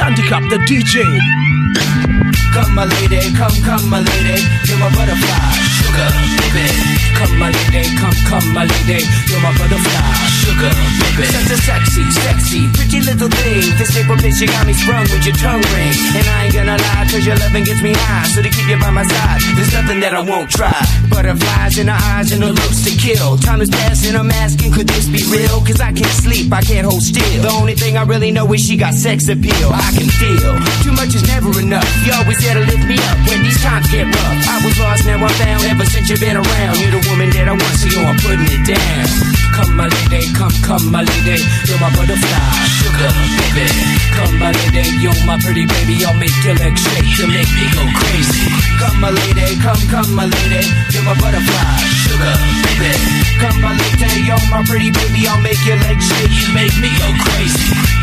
Handicap the DJ. Come my lady, come, come my lady, you're my butterfly, sugar, baby. Come my lady, come, come my lady, you're my butterfly, sugar, baby. Such a sexy, sexy, pretty little thing. This paper bitch, you got me sprung with your tongue ring. And I ain't gonna lie, cause your loving gets me high. So to keep you by my side, there's nothing that I won't try. Butterflies in her eyes and her looks to kill. Time is passing, I'm asking, could this be real? Cause I can't sleep, I can't hold still. The only thing I really know is she got sex appeal. I can feel too much is never enough. You always there to lift me up when these times get rough. I was lost, now I'm found. Ever since you've been around, you're the woman that I want, so yo, I'm putting it down. Come, my lady, come, come, my lady, you're my butterfly, sugar, baby. Come, my lady, you're my pretty baby, I'll make your legs shake, you make me go crazy. Come, my lady, come, come, my lady, you're my butterfly, sugar, baby. Come, my lady, you're my pretty baby, I'll make your legs shake, you make me go crazy.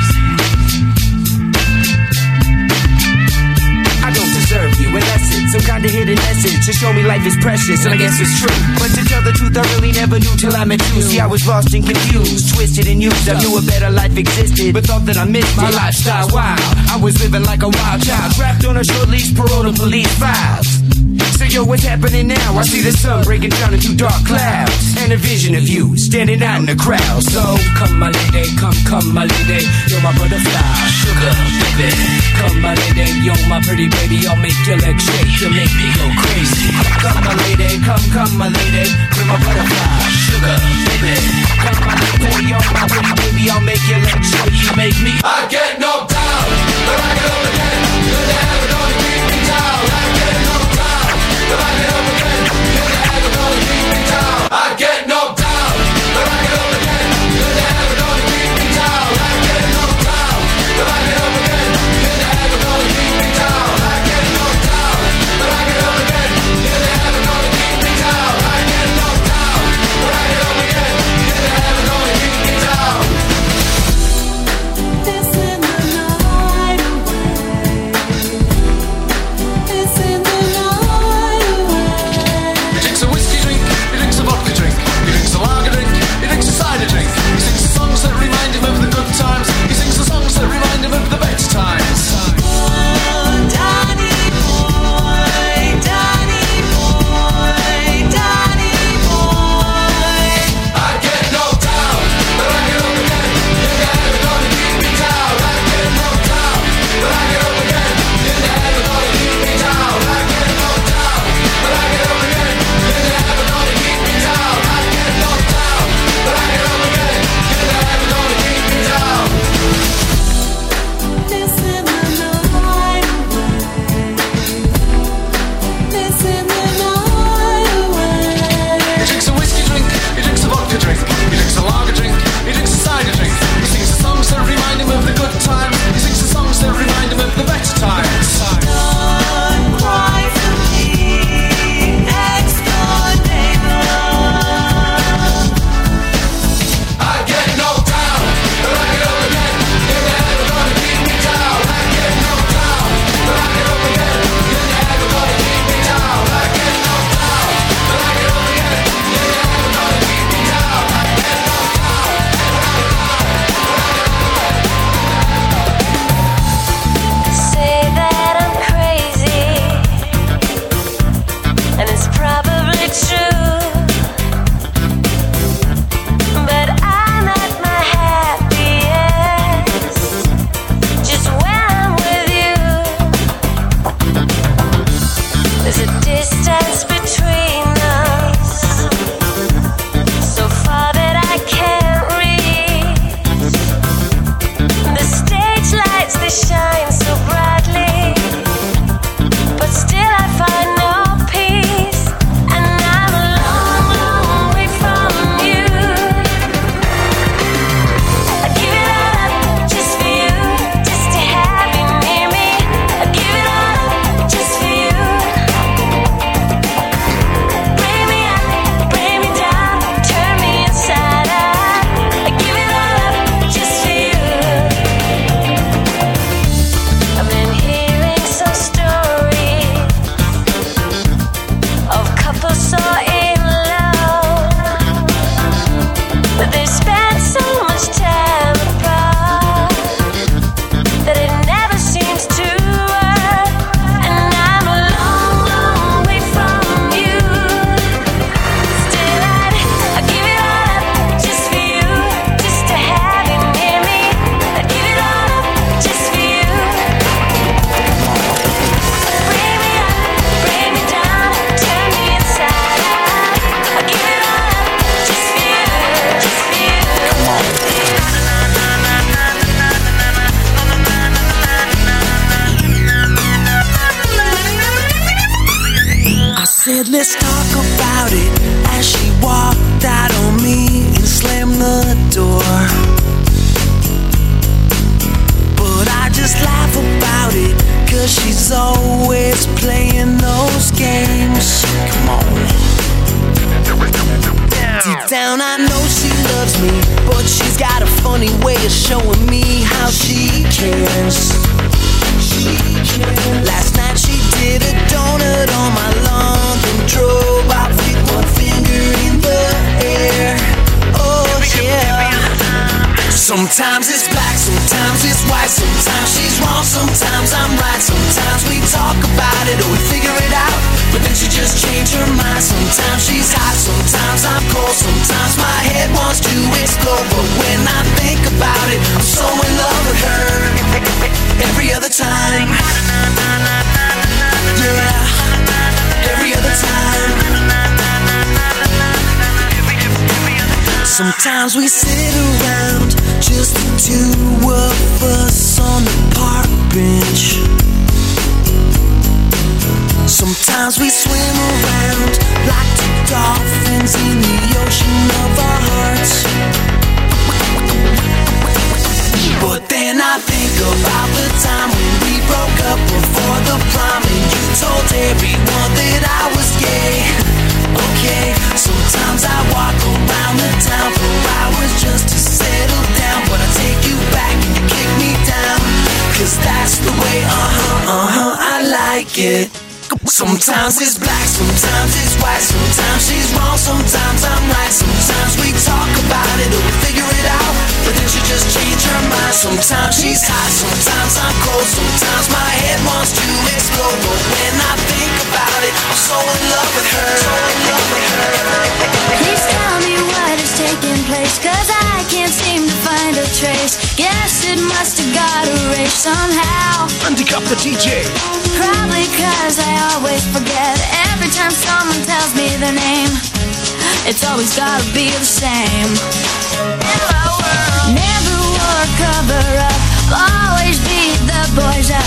It. Some kind of hidden message to show me life is precious, and I guess it's true. But to tell the truth, I really never knew till I met you. See, I was lost and confused, twisted and used. I knew a better life existed, but thought that I missed my lifestyle. Wild, I was living like a wild child, trapped on a short leash, parole to police files. So yo, what's happening now? I see the sun breaking down into dark clouds And a vision of you standing out in the crowd. So come my lady, come, come my lady. You're my butterfly, sugar, baby. Come my lady, you're my pretty baby. I'll make your legs shake, you make me go crazy. Come my lady, come, come my lady. You're my butterfly, sugar, baby. Come my lady, you're my pretty baby. I'll make your legs shake, you make me I get knocked down, but I get up again. You're the heaven on the down. I get knocked down, let's talk about it as she walked out on me and slammed the door. But I just laugh about it, cause she's always playing those games. Come on. Deep down, I know she loves me, but she's got a funny way of showing me how she cares. Last night Sometimes it's black, sometimes it's white, sometimes she's wrong, sometimes I'm right, sometimes we talk about it or we figure it out, but then she just changed her mind. Sometimes she's hot, sometimes I'm cold, sometimes my head wants to explode, but when I think about it, I'm so in love with her every other time. Yeah, every other time. Sometimes we sit around, just the two of us on the park bench. Sometimes we swim around like two dolphins in the ocean of our hearts. But then I think about the time when we broke up before the prom and you told everyone that I was gay. Okay, sometimes I walk around the town for hours just to settle down, but I take you back and you kick me down. Cause that's the way, uh huh, uh huh, I like it. Sometimes it's black, sometimes it's white, sometimes she's wrong, sometimes I'm right, sometimes we talk about it or we figure it out, but then she just changed her mind. Sometimes she's hot, sometimes I'm cold, sometimes my head wants to explode, but when I think about it, I'm so in love with her. So in love with her. Please tell me what is taking place, cause I can't seem to find a trace. Guess it must have got erased somehow. Handicap the DJ. Probably cause I always forget every time someone tells me their name. It's always gotta be the same. In my world, never wore a cover up, always beat the boys up.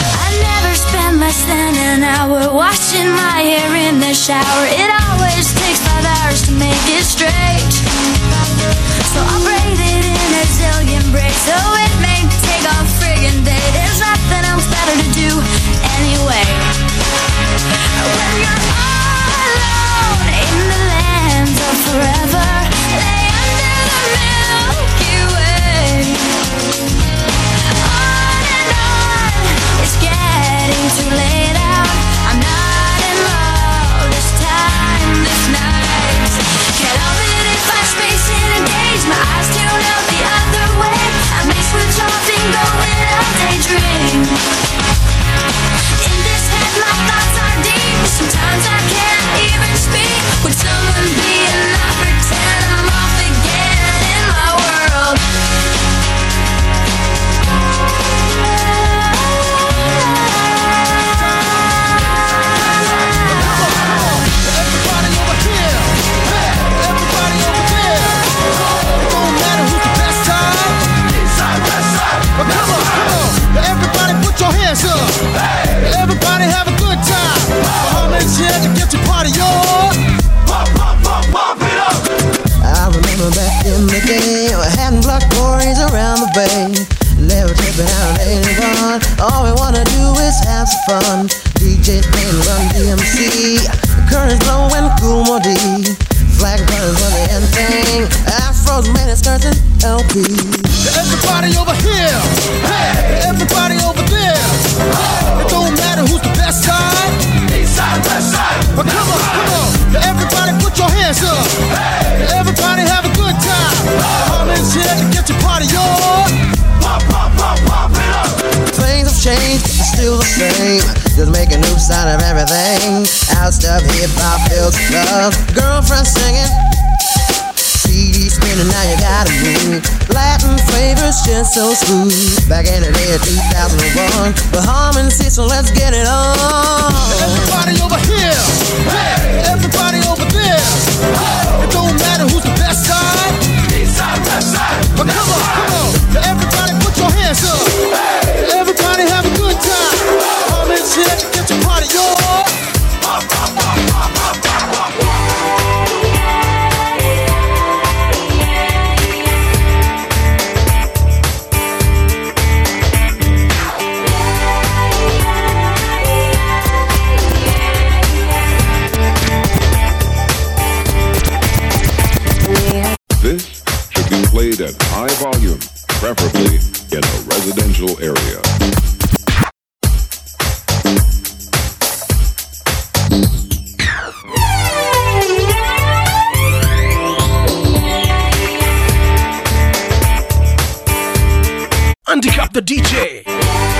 I never spend less than an hour washing my hair in the shower. It always takes five hours to make it straight. So I'll braid it in a zillion braids. So it may take a friggin' day. There's nothing else better to do anyway. When you're all alone in the lands of forever, out of everything. Out stuff, hip hop, bills, clubs, girlfriend singing. CD spinning, now you gotta move. Latin flavors just so smooth. Back in the day of 2001, but Harmon so let's get it on. Everybody over here, hey, everybody over there. It don't matter who's the best side. East side, west side. But come on, come on, everybody put your hands up. Hey. Everybody have a good time. Harmon's here to Handicap the DJ.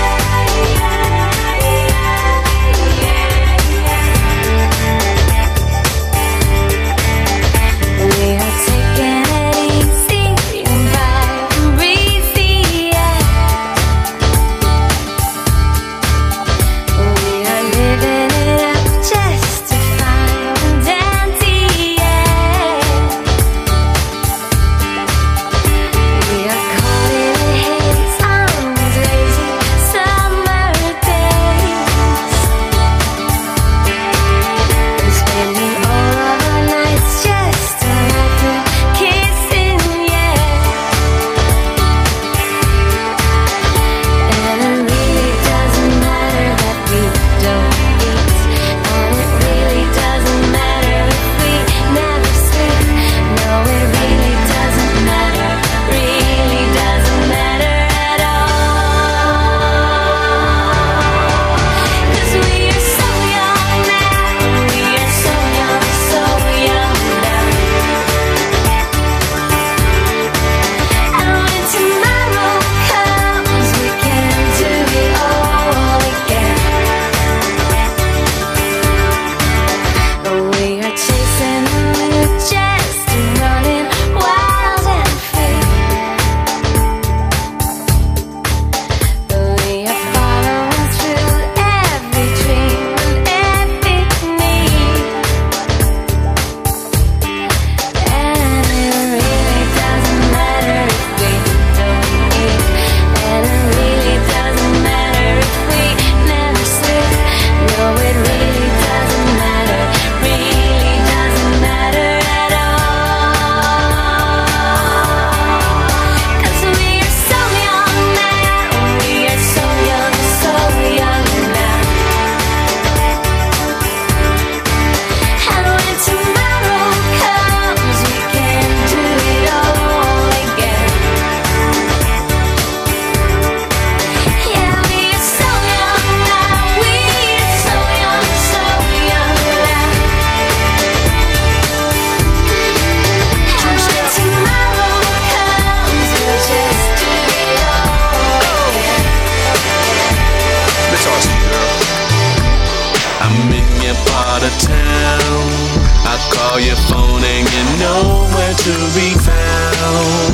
Your and nowhere to be found.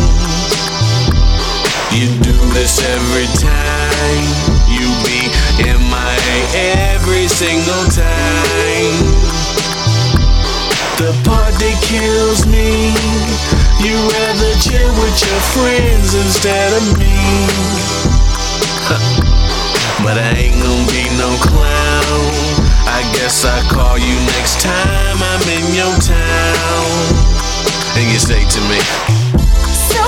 You do this every time. You be MIA every single time. The part that kills me. You rather chill with your friends instead of me. But I ain't gonna be no clown. I guess I call you next time I'm in your town. And you say to me, So,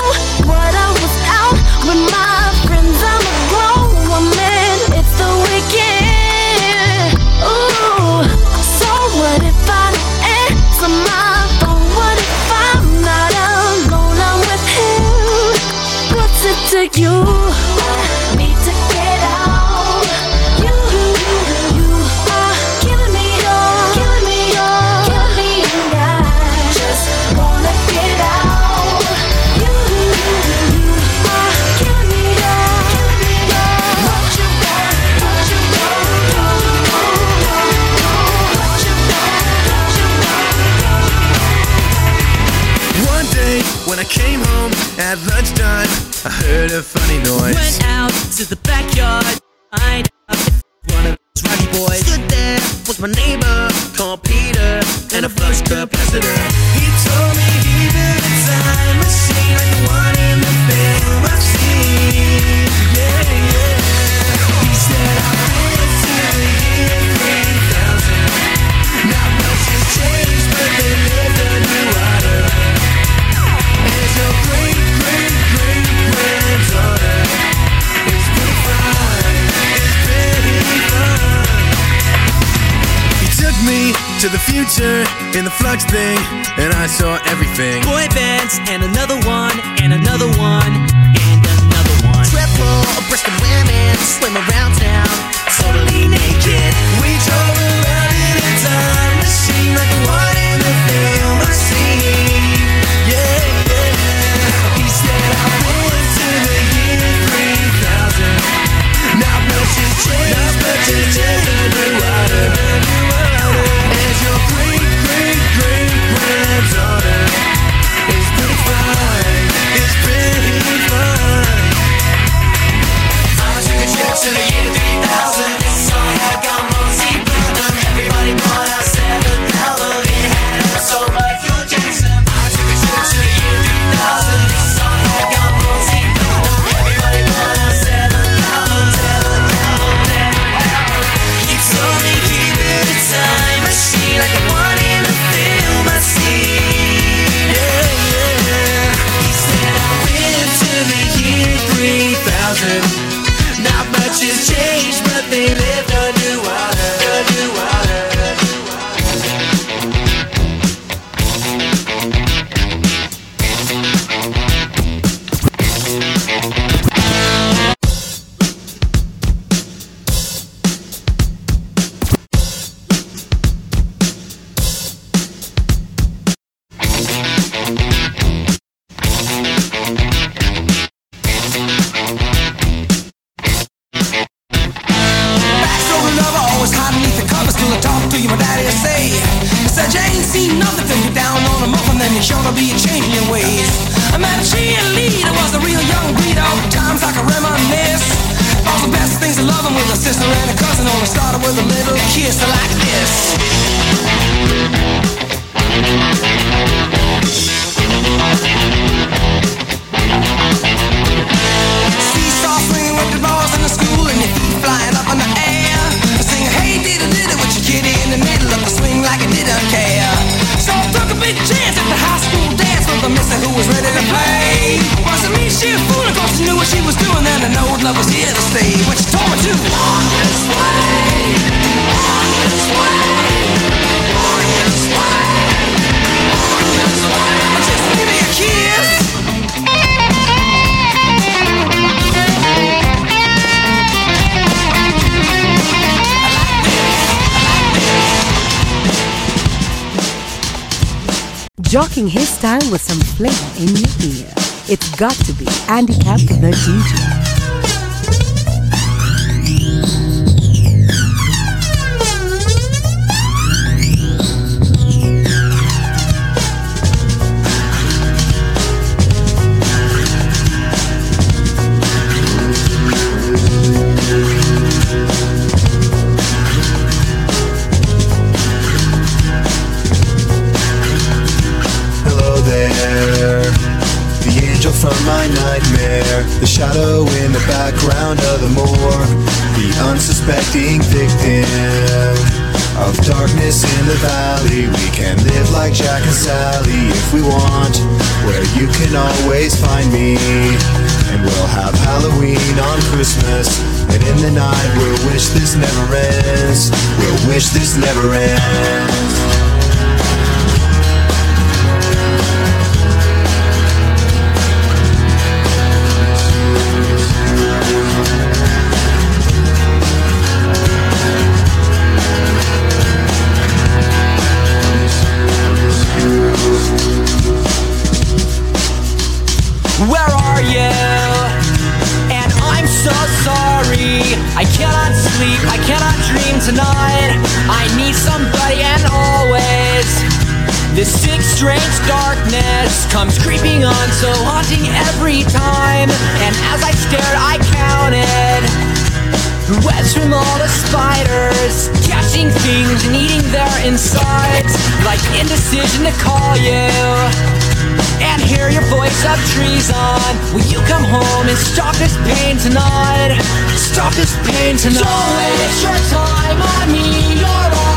what I was out with my friends, I'm a grown woman. It's the weekend. Ooh, so what if I answer my phone? What if I'm not alone? I'm with him. What's it to you? heard a funny noise. Went out to the backyard. I one of those rowdy boys. Stood there was my neighbor called Peter and a flush capacitor. He told me. to the future in the flux thing, and I saw everything. Boy bands, and another one, and another one, and another one. Triple, a Bristol women, swim around town, totally naked. We drove around in a time machine like a one in the film I see. Yeah, yeah. He said, I went to the year 3000. Now, precious, now, precious. jocking his style with some flavor in your ear. It's got to be Andy Camp the DJ. of darkness in the valley. We can live like Jack and Sally if we want, where you can always find me. And we'll have Halloween on Christmas. And in the night, we'll wish this never ends. We'll wish this never ends. tonight. I need somebody and always. This sick, strange darkness comes creeping on, so haunting every time. And as I stared, I counted webs from all the spiders, catching things and eating their insides. Like indecision to call you and hear your voice of treason. Will you come home and stop this pain tonight? stop this pain tonight. Don't waste your time on me. You're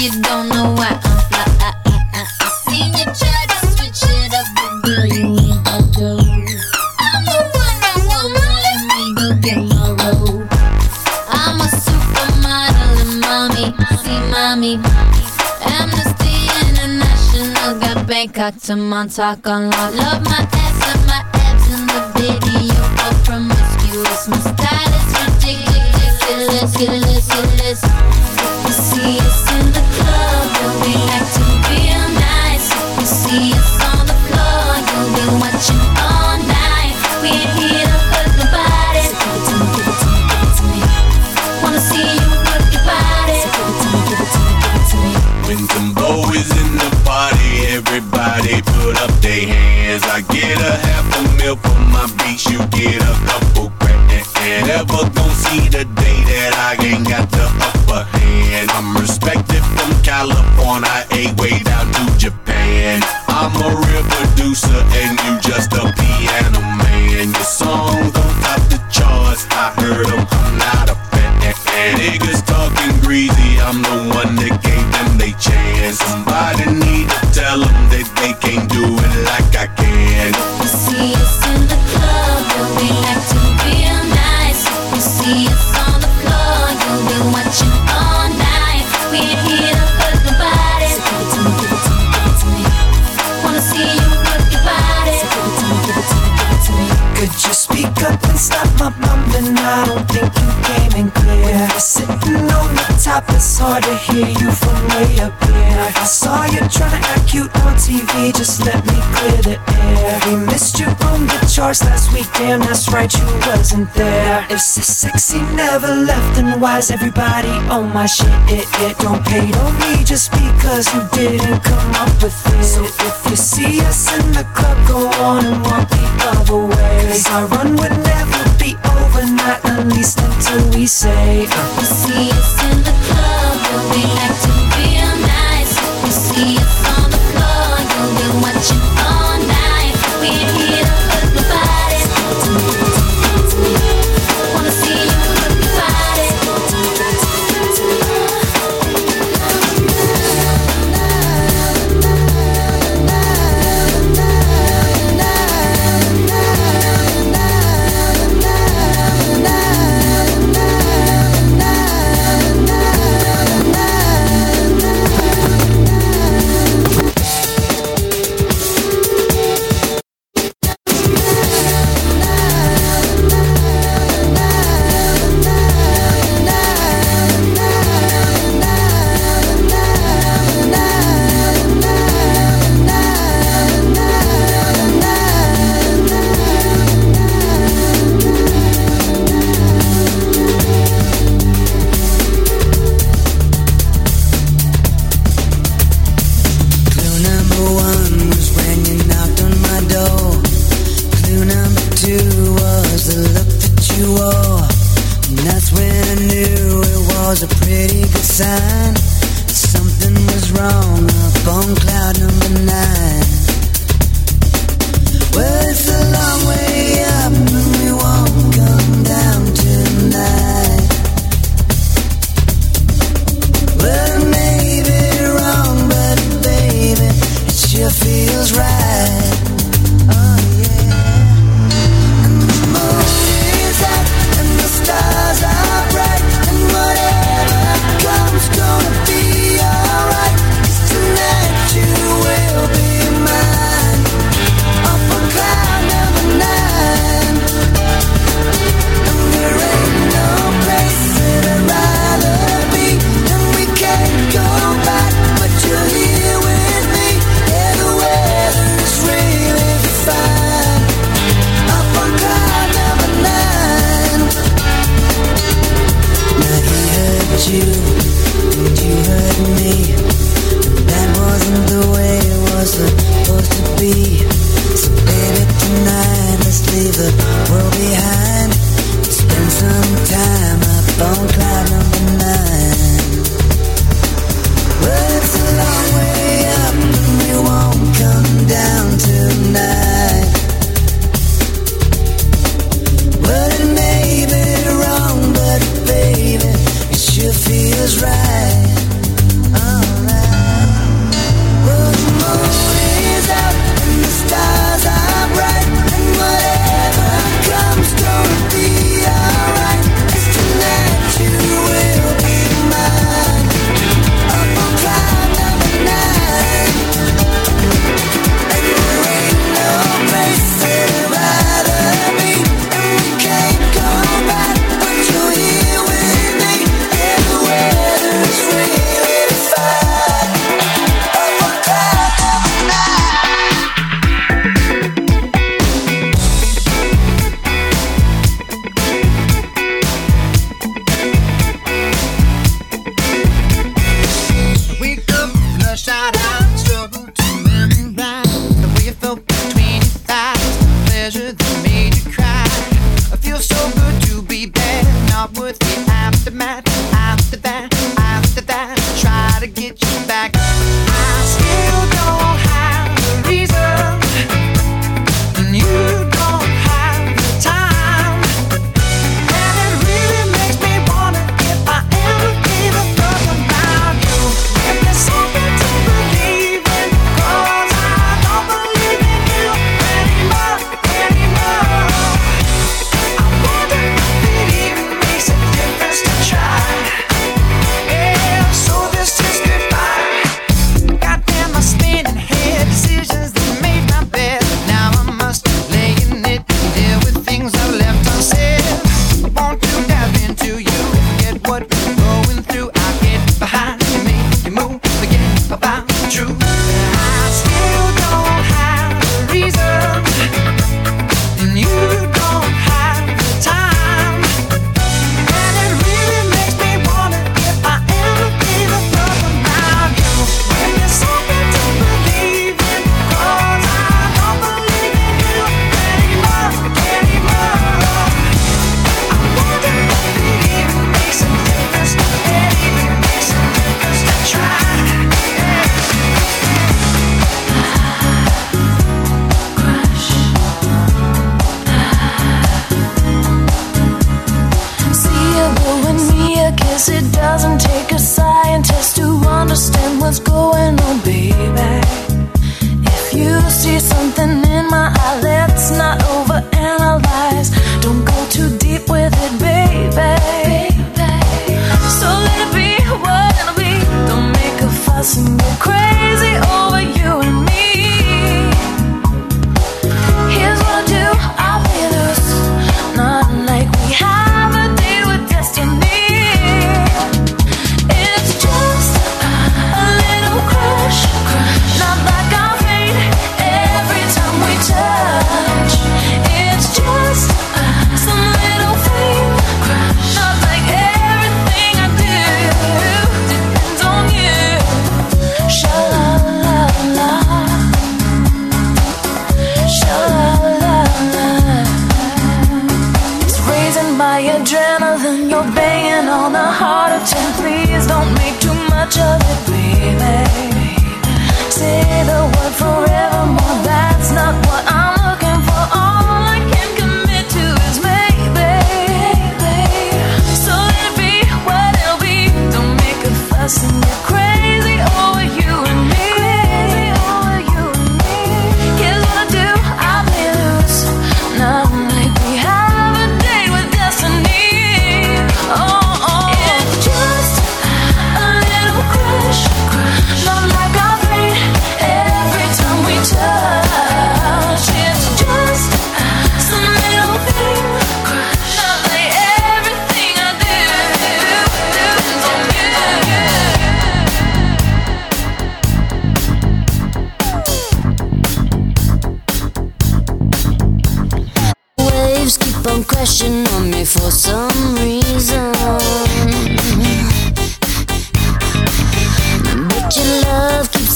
you don't know why I'm fly. I, I, seen you try to switch it up, but girl, you need to go. I'm a wonder woman, let me. I'm a supermodel mommy, see mommy. Amnesty International got Bangkok to Montauk on. Love my Just let me clear the air. We missed you on the charts last weekend. That's right, you wasn't there. If sexy never left Then why's everybody on my shit? It, it don't pay on me just because you didn't come up with it. So if you see us in the club Go on and walk the other way. Cause our run would never be over Not at least until we say If you see us in the club you'll be acting be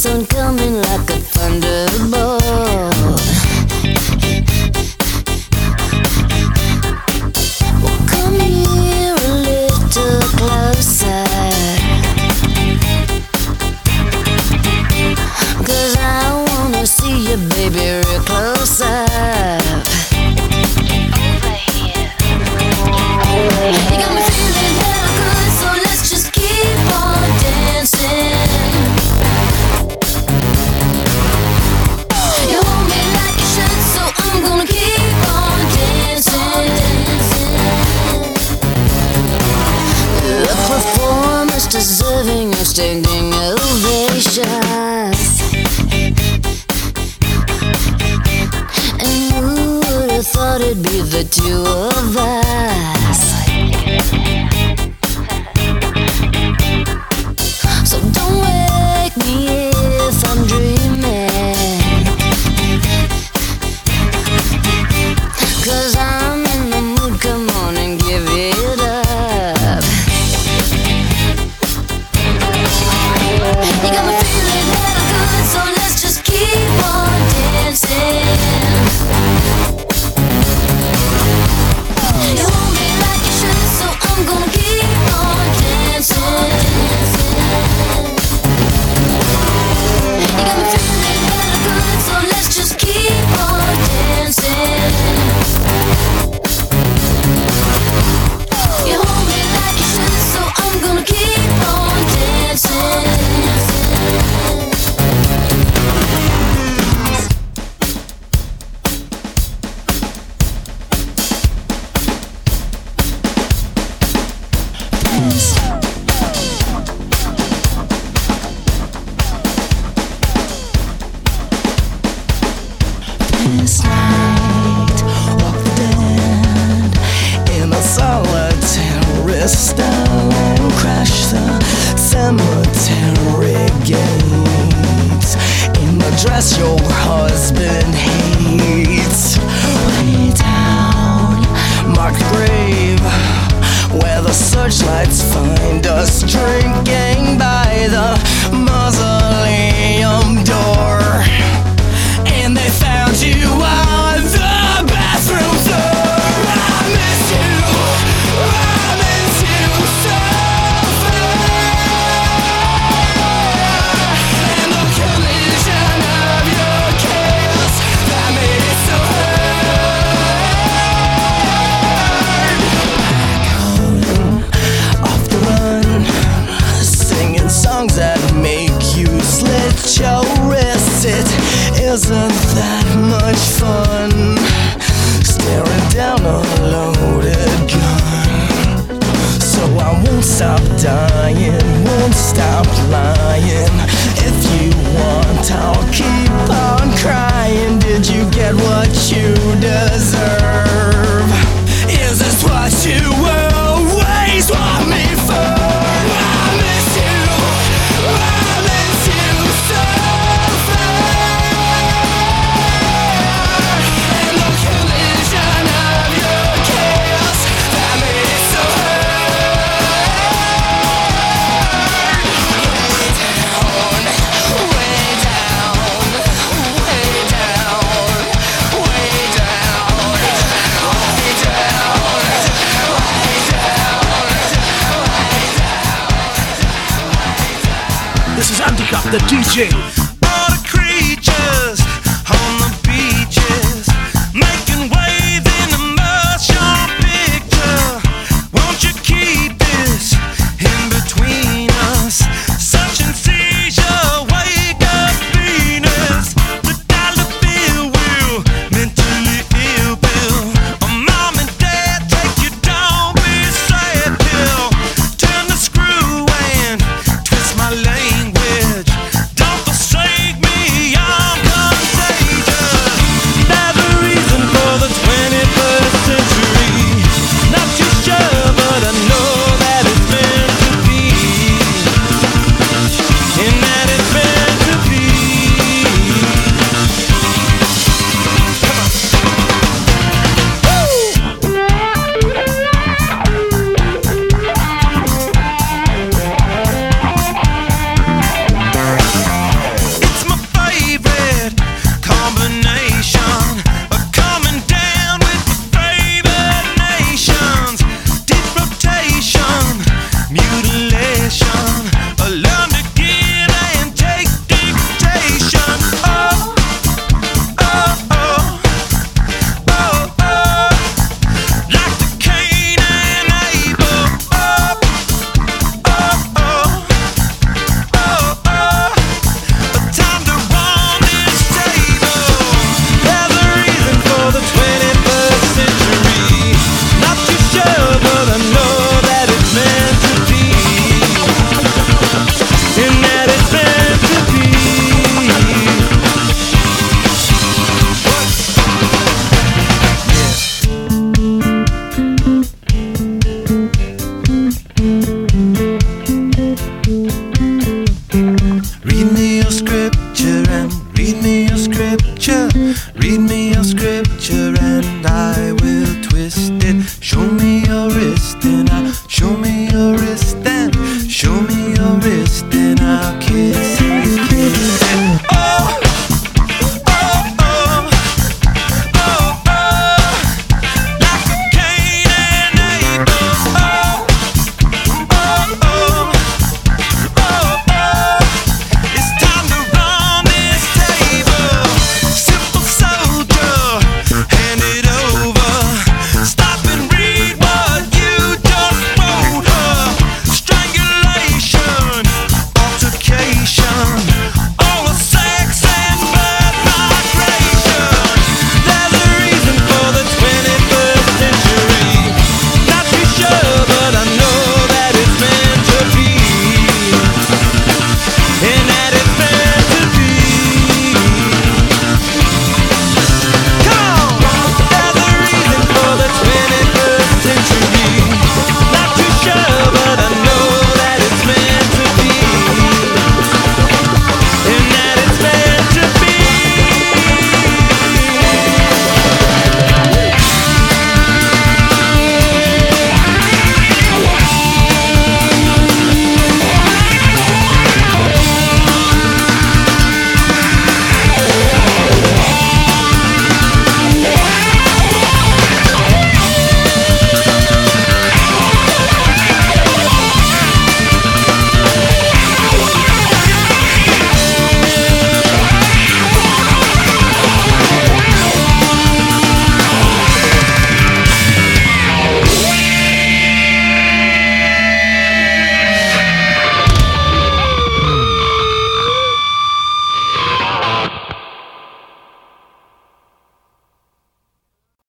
love